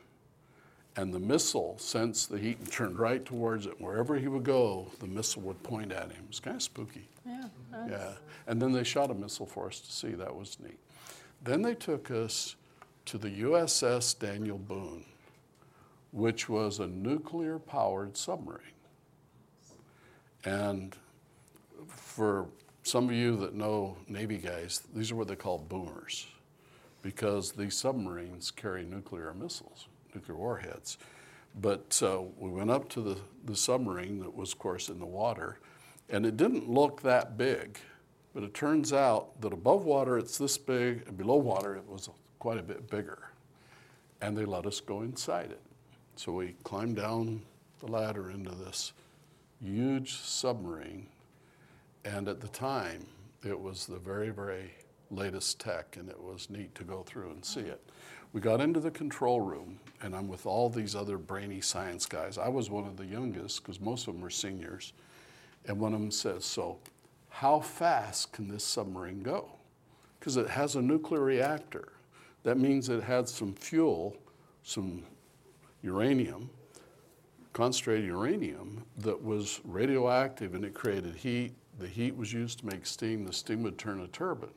And the missile sensed the heat and turned right towards it. Wherever he would go, the missile would point at him. It's kind of spooky. yeah, Yeah. And then they shot a missile for us to see. That was neat. Then they took us to the USS Daniel Boone, which was a nuclear powered submarine. And for some of you that know Navy guys, these are what they call boomers because these submarines carry nuclear missiles, nuclear warheads. But uh, we went up to the, the submarine that was, of course, in the water, and it didn't look that big. But it turns out that above water it's this big, and below water it was quite a bit bigger. And they let us go inside it. So we climbed down the ladder into this huge submarine. And at the time, it was the very, very latest tech, and it was neat to go through and see it. We got into the control room, and I'm with all these other brainy science guys. I was one of the youngest because most of them were seniors. And one of them says, So, how fast can this submarine go? Because it has a nuclear reactor. That means it had some fuel, some uranium, concentrated uranium, that was radioactive and it created heat. The heat was used to make steam. The steam would turn a turbine.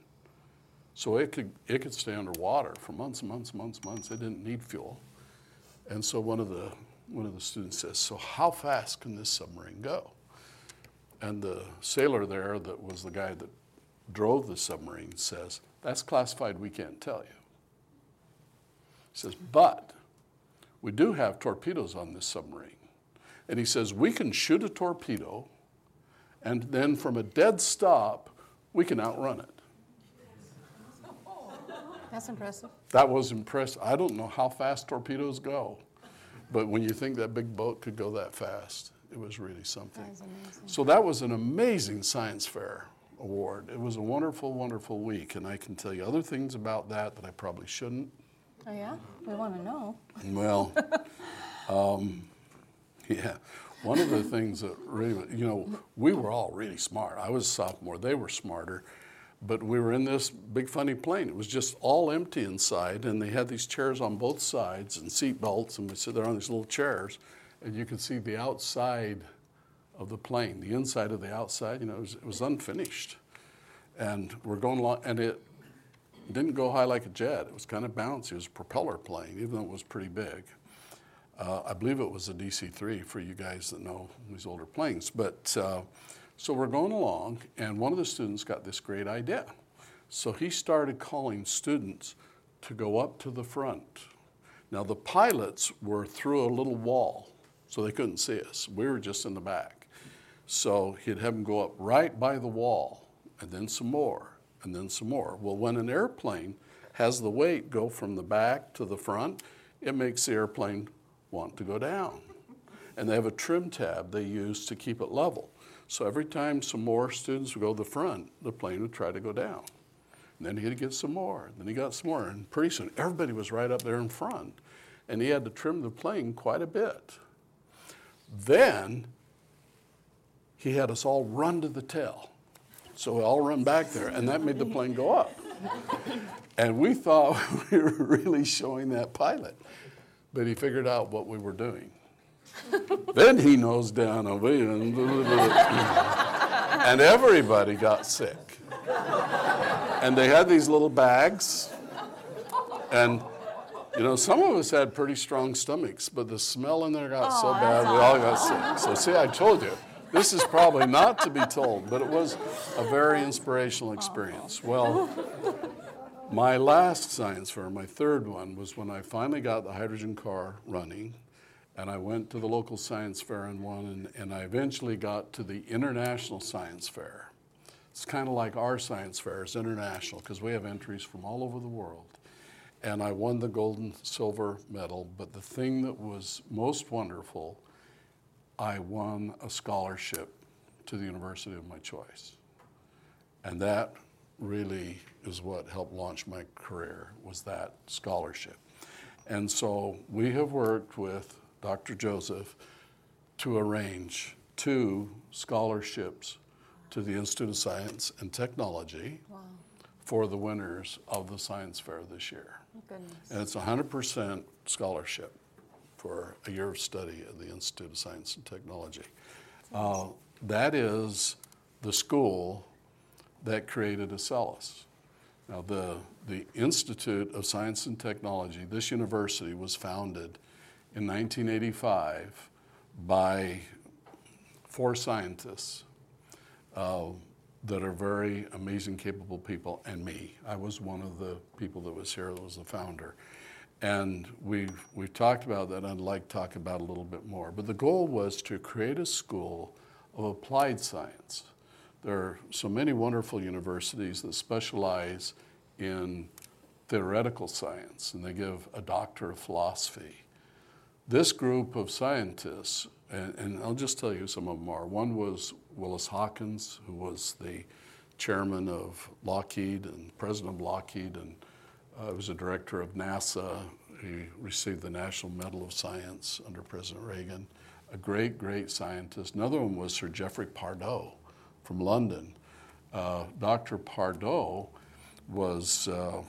So it could, it could stay underwater for months and months and months and months. It didn't need fuel. And so one of the, one of the students says, So, how fast can this submarine go? And the sailor there, that was the guy that drove the submarine, says, That's classified, we can't tell you. He says, But we do have torpedoes on this submarine. And he says, We can shoot a torpedo, and then from a dead stop, we can outrun it. that's impressive. That was impressive. I don't know how fast torpedoes go, but when you think that big boat could go that fast, it was really something. That. So that was an amazing science fair award. It was a wonderful, wonderful week, and I can tell you other things about that that I probably shouldn't. Oh yeah, we want to know. Well, um, yeah. One of the things that really, you know, we were all really smart. I was a sophomore; they were smarter, but we were in this big funny plane. It was just all empty inside, and they had these chairs on both sides and seat belts, and we sit there on these little chairs, and you could see the outside of the plane, the inside of the outside. You know, it was, it was unfinished, and we're going along, and it didn't go high like a jet. It was kind of bouncy. It was a propeller plane, even though it was pretty big. Uh, I believe it was a DC 3 for you guys that know these older planes. But uh, so we're going along, and one of the students got this great idea. So he started calling students to go up to the front. Now, the pilots were through a little wall, so they couldn't see us. We were just in the back. So he'd have them go up right by the wall, and then some more, and then some more. Well, when an airplane has the weight go from the back to the front, it makes the airplane want to go down. And they have a trim tab they use to keep it level. So every time some more students would go to the front, the plane would try to go down. And then he'd get some more, then he got some more. And pretty soon, everybody was right up there in front. And he had to trim the plane quite a bit. Then he had us all run to the tail. So we all run back there, and that made the plane go up. And we thought we were really showing that pilot, but he figured out what we were doing. then he nosed down over here, and, and everybody got sick. and they had these little bags. And, you know, some of us had pretty strong stomachs, but the smell in there got so bad we all got sick. So, see, I told you, this is probably not to be told, but it was a very inspirational experience. Well, my last science fair, my third one, was when I finally got the hydrogen car running. And I went to the local science fair and won, and, and I eventually got to the international science fair. It's kind of like our science fair is international because we have entries from all over the world. And I won the gold and silver medal, but the thing that was most wonderful, I won a scholarship to the university of my choice. And that really is what helped launch my career was that scholarship. And so we have worked with Dr. Joseph to arrange two scholarships to the Institute of Science and Technology Wow, for the winners of the science fair this year. goodness. And it's a 100% scholarship for a year of study at the Institute of Science and Technology. Uh, that is the school that created Acellus. Now, the, the Institute of Science and Technology, this university was founded in 1985 by four scientists uh, that are very amazing, capable people, and me. I was one of the people that was here that was the founder. And we've, we've talked about that, I'd like to talk about a little bit more. But the goal was to create a school of applied science. There are so many wonderful universities that specialize in theoretical science, and they give a doctor of philosophy. This group of scientists, and, and I'll just tell you some of them are. One was Willis Hawkins, who was the chairman of Lockheed and president of Lockheed, and uh, was a director of NASA. He received the National Medal of Science under President Reagan. A great, great scientist. Another one was Sir Geoffrey Pardoe from London. Uh, Dr. Pardoe was uh,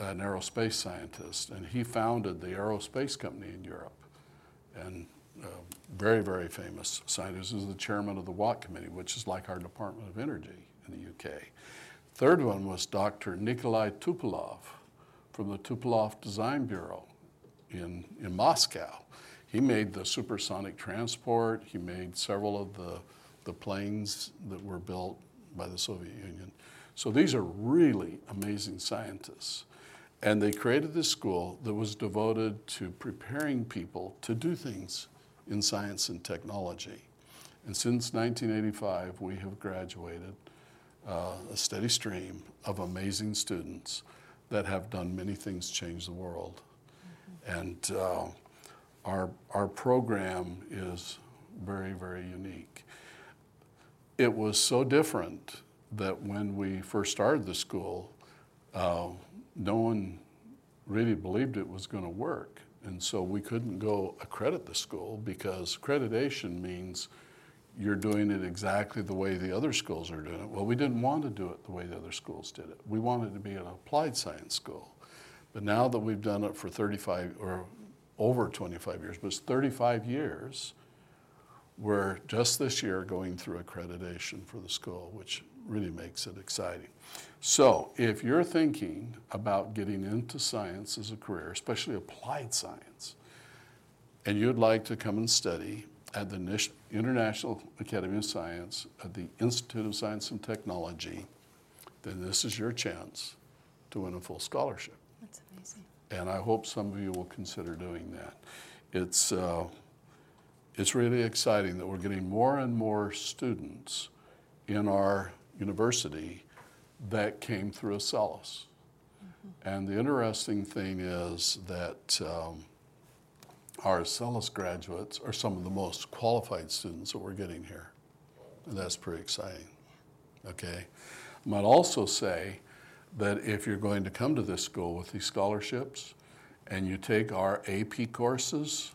an aerospace scientist, and he founded the aerospace company in Europe. And uh, very, very famous scientist. Was the chairman of the Watt Committee, which is like our Department of Energy in the UK. Third one was Dr. Nikolai Tupolev from the Tupolev Design Bureau in, in Moscow. He made the supersonic transport, he made several of the, the planes that were built by the Soviet Union. So these are really amazing scientists. And they created this school that was devoted to preparing people to do things in science and technology. And since 1985, we have graduated uh, a steady stream of amazing students that have done many things change the world. And uh, our, our program is very, very unique. It was so different that when we first started the school, uh, no one really believed it was going to work. And so we couldn't go accredit the school because accreditation means you're doing it exactly the way the other schools are doing it. Well, we didn't want to do it the way the other schools did it. We wanted to be an applied science school. But now that we've done it for 35 or over 25 years, but it's 35 years, we're just this year going through accreditation for the school, which really makes it exciting. So, if you're thinking about getting into science as a career, especially applied science, and you'd like to come and study at the International Academy of Science at the Institute of Science and Technology, then this is your chance to win a full scholarship. That's amazing. And I hope some of you will consider doing that. It's, uh, it's really exciting that we're getting more and more students in our university that came through Acellus. And the interesting thing is that um, our Acellus graduates are some of the most qualified students that we're getting here. And that's pretty exciting. Okay? I might also say that if you're going to come to this school with these scholarships and you take our AP courses,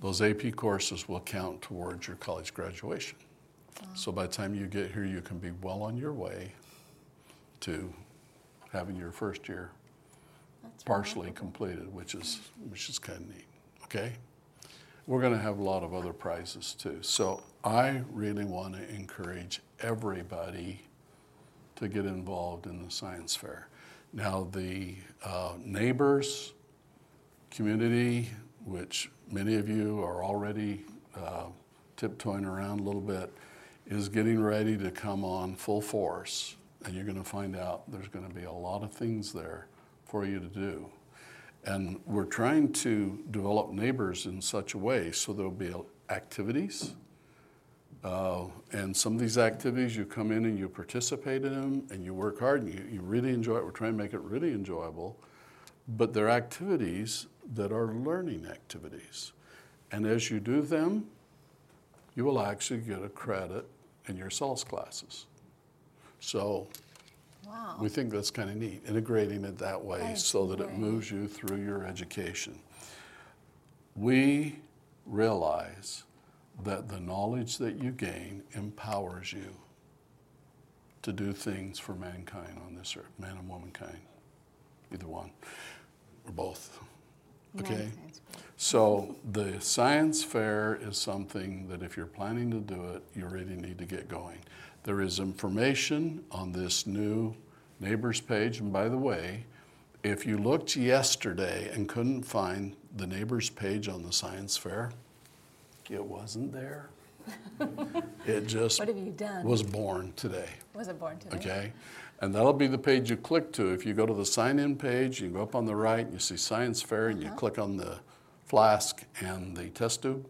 those AP courses will count towards your college graduation. Oh. So by the time you get here, you can be well on your way to having your first year partially completed, which is which is kind of neat. Okay, we're going to have a lot of other prizes too. So I really want to encourage everybody to get involved in the science fair. Now, the uh, neighbors, community, which many of you are already uh, tiptoeing around a little bit, is getting ready to come on full force. And you're going to find out there's going to be a lot of things there for you to do. And we're trying to develop neighbors in such a way so there'll be activities. Uh, and some of these activities, you come in and you participate in them and you work hard and you, you really enjoy it. We're trying to make it really enjoyable. But they're activities that are learning activities. And as you do them, you will actually get a credit in your Acellus classes. So Wow. we think that's kind of neat, integrating it that way That so that it moves you through your education. We realize that the knowledge that you gain empowers you to do things for mankind on this earth, man and womankind, either one or both. Okay? Nice, nice, great. So the science fair is something that if you're planning to do it, you really need to get going. There is information on this new neighbors page. And by the way, if you looked yesterday and couldn't find the neighbors page on the science fair, it wasn't there. it just What have you done? was born today. Was it born today? Okay? And that'll be the page you click to. If you go to the sign in page, you go up on the right and you see Science Fair and you uh-huh. click on the flask and the test tube.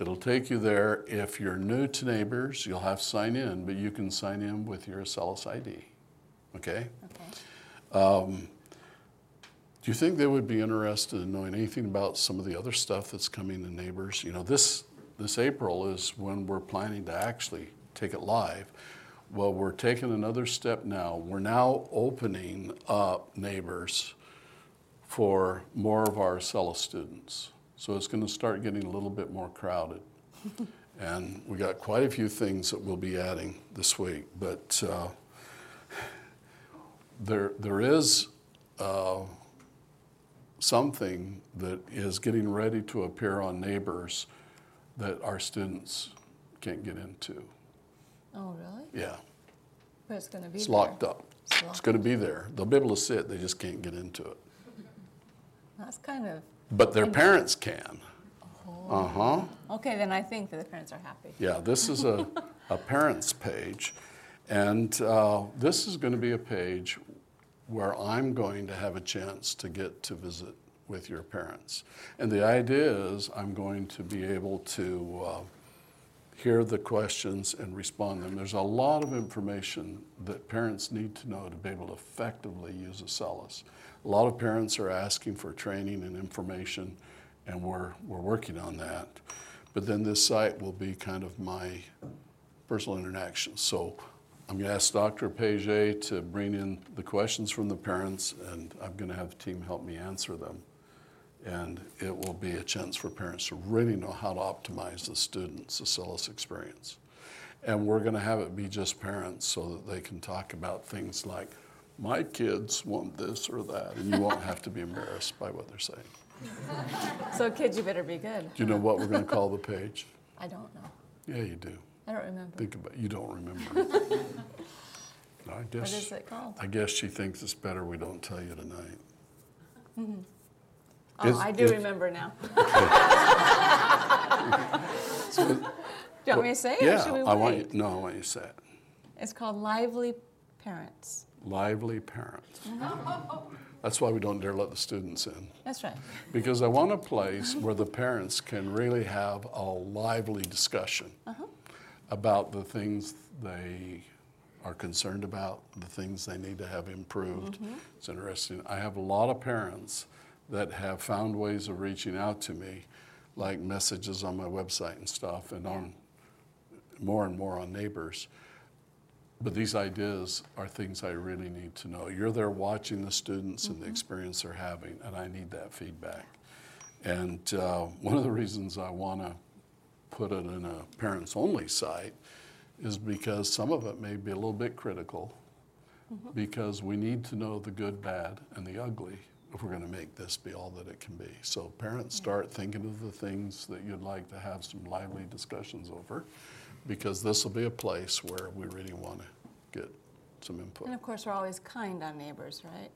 It'll take you there. If you're new to Neighbors, you'll have to sign in, but you can sign in with your Acellus ID. Okay? Okay. Um, do you think they would be interested in knowing anything about some of the other stuff that's coming to Neighbors? You know, this, this April is when we're planning to actually take it live. Well, we're taking another step now. We're now opening up Neighbors for more of our Acellus students. So it's going to start getting a little bit more crowded. and we got quite a few things that we'll be adding this week. But uh, there, there is uh, something that is getting ready to appear on Neighbors that our students can't get into. Oh, really? Yeah, But it's going to be it's there. locked up. It's It's going to be there. They'll be able to sit, they just can't get into it. That's kind of. But their parents can. Uh huh. Okay, then I think that the parents are happy. Yeah, this is a, a parents page. And uh, this is going to be a page where I'm going to have a chance to get to visit with your parents. And the idea is I'm going to be able to uh, hear the questions and respond to them. There's a lot of information that parents need to know to be able to effectively use Acellus. A lot of parents are asking for training and information, and we're, we're working on that. But then this site will be kind of my personal interaction. So I'm going to ask Dr. Page to bring in the questions from the parents, and I'm going to have the team help me answer them. And it will be a chance for parents to really know how to optimize the students' Acellus experience. And we're going to have it be just parents so that they can talk about things like, my kids want this or that, and you won't have to be embarrassed by what they're saying. So, kids, you better be good. Do you know what we're going to call the page? I don't know. Yeah, you do. I don't remember. Think about You don't remember. I guess. is it called? I guess she thinks it's better we don't tell you tonight. Mm-hmm. Oh, It's- I do remember now. Do you want me to say it? or Yeah, should we I want you. No, I want you to say it. It's called Lively Parents. Lively parents. Mm-hmm. That's why we don't dare let the students in. That's right. Because I want a place where the parents can really have a lively discussion Uh-huh. about the things they are concerned about, the things they need to have improved. Mm-hmm. It's interesting. I have a lot of parents that have found ways of reaching out to me, like messages on my website and stuff, and on more and more on neighbors. But these ideas are things I really need to know. You're there watching the students and the experience they're having, and I need that feedback. And uh, one of the reasons I want to put it in a parents only site is because some of it may be a little bit critical because we need to know the good, bad, and the ugly if we're going to make this be all that it can be. So, parents, start thinking of the things that you'd like to have some lively discussions over because this will be a place where we really want to get some input. And of course, we're always kind on neighbors, right?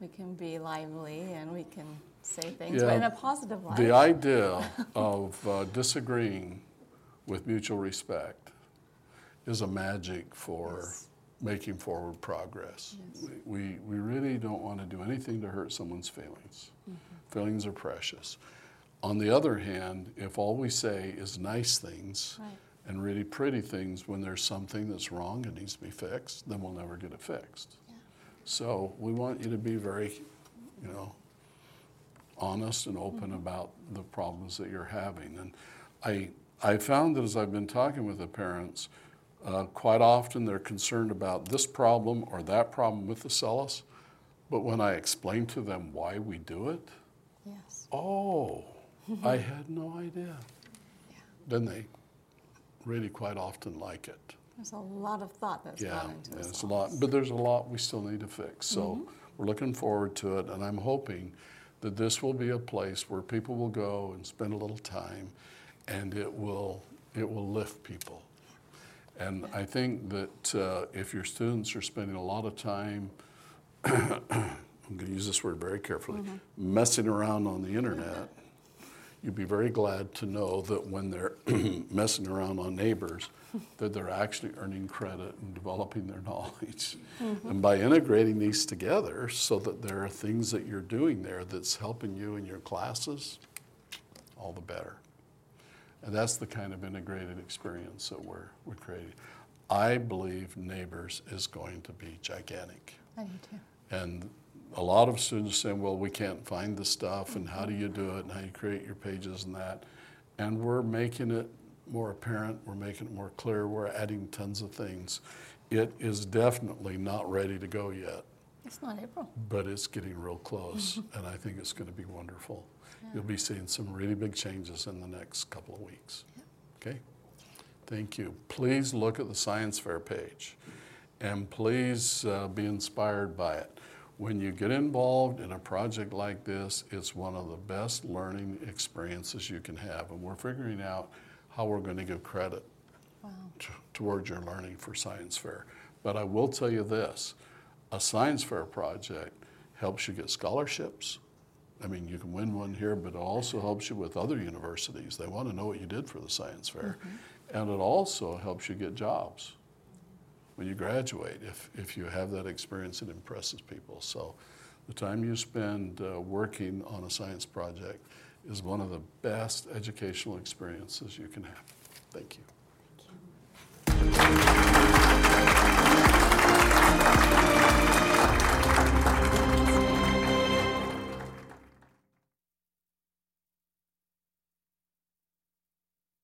We can be lively and we can say things, but in a positive light. The idea of uh, disagreeing with mutual respect is a magic for Yes. making forward progress. Yes. We, we really don't want to do anything to hurt someone's feelings. Mm-hmm. Feelings are precious. On the other hand, if all we say is nice things Right. And really pretty things when there's something that's wrong and needs to be fixed, then we'll never get it fixed. Yeah. So we want you to be very, you know, honest and open Mm-hmm. about the problems that you're having. And I, I found that as I've been talking with the parents, uh, quite often they're concerned about this problem or that problem with the Acellus. But when I explain to them why we do it, Yes. oh, I had no idea. Yeah. Then they really quite often like it. There's a lot of thought that's Yeah, gone into this. Yeah, it's a lot, but there's a lot we still need to fix. So Mm-hmm. we're looking forward to it, and I'm hoping that this will be a place where people will go and spend a little time, and it will it will lift people. And I think that uh, if your students are spending a lot of time, I'm going to use this word very carefully, messing around on the internet, you'd be very glad to know that when they're messing around on neighbors, that they're actually earning credit and developing their knowledge. Mm-hmm. And by integrating these together so that there are things that you're doing there that's helping you in your classes, all the better. And that's the kind of integrated experience that we're, we're creating. I believe Neighbors is going to be gigantic. I do too. And a lot of students saying, well, we can't find the stuff, and how do you do it, and how you create your pages and that. And we're making it more apparent, we're making it more clear, we're adding tons of things. It is definitely not ready to go yet, It's not April. but it's getting real close, and I think it's going to be wonderful. You'll be seeing some really big changes in the next couple of weeks. Okay? Thank you. Please look at the science fair page and please uh, be inspired by it. When you get involved in a project like this, it's one of the best learning experiences you can have. And we're figuring out how we're going to give credit Wow. t- towards your learning for science fair. But I will tell you this a science fair project helps you get scholarships. I mean, you can win one here, but it also helps you with other universities. They want to know what you did for the science fair. Mm-hmm. And it also helps you get jobs when you graduate if, if you have that experience it impresses people. So the time you spend uh, working on a science project is one of the best educational experiences you can have. Thank you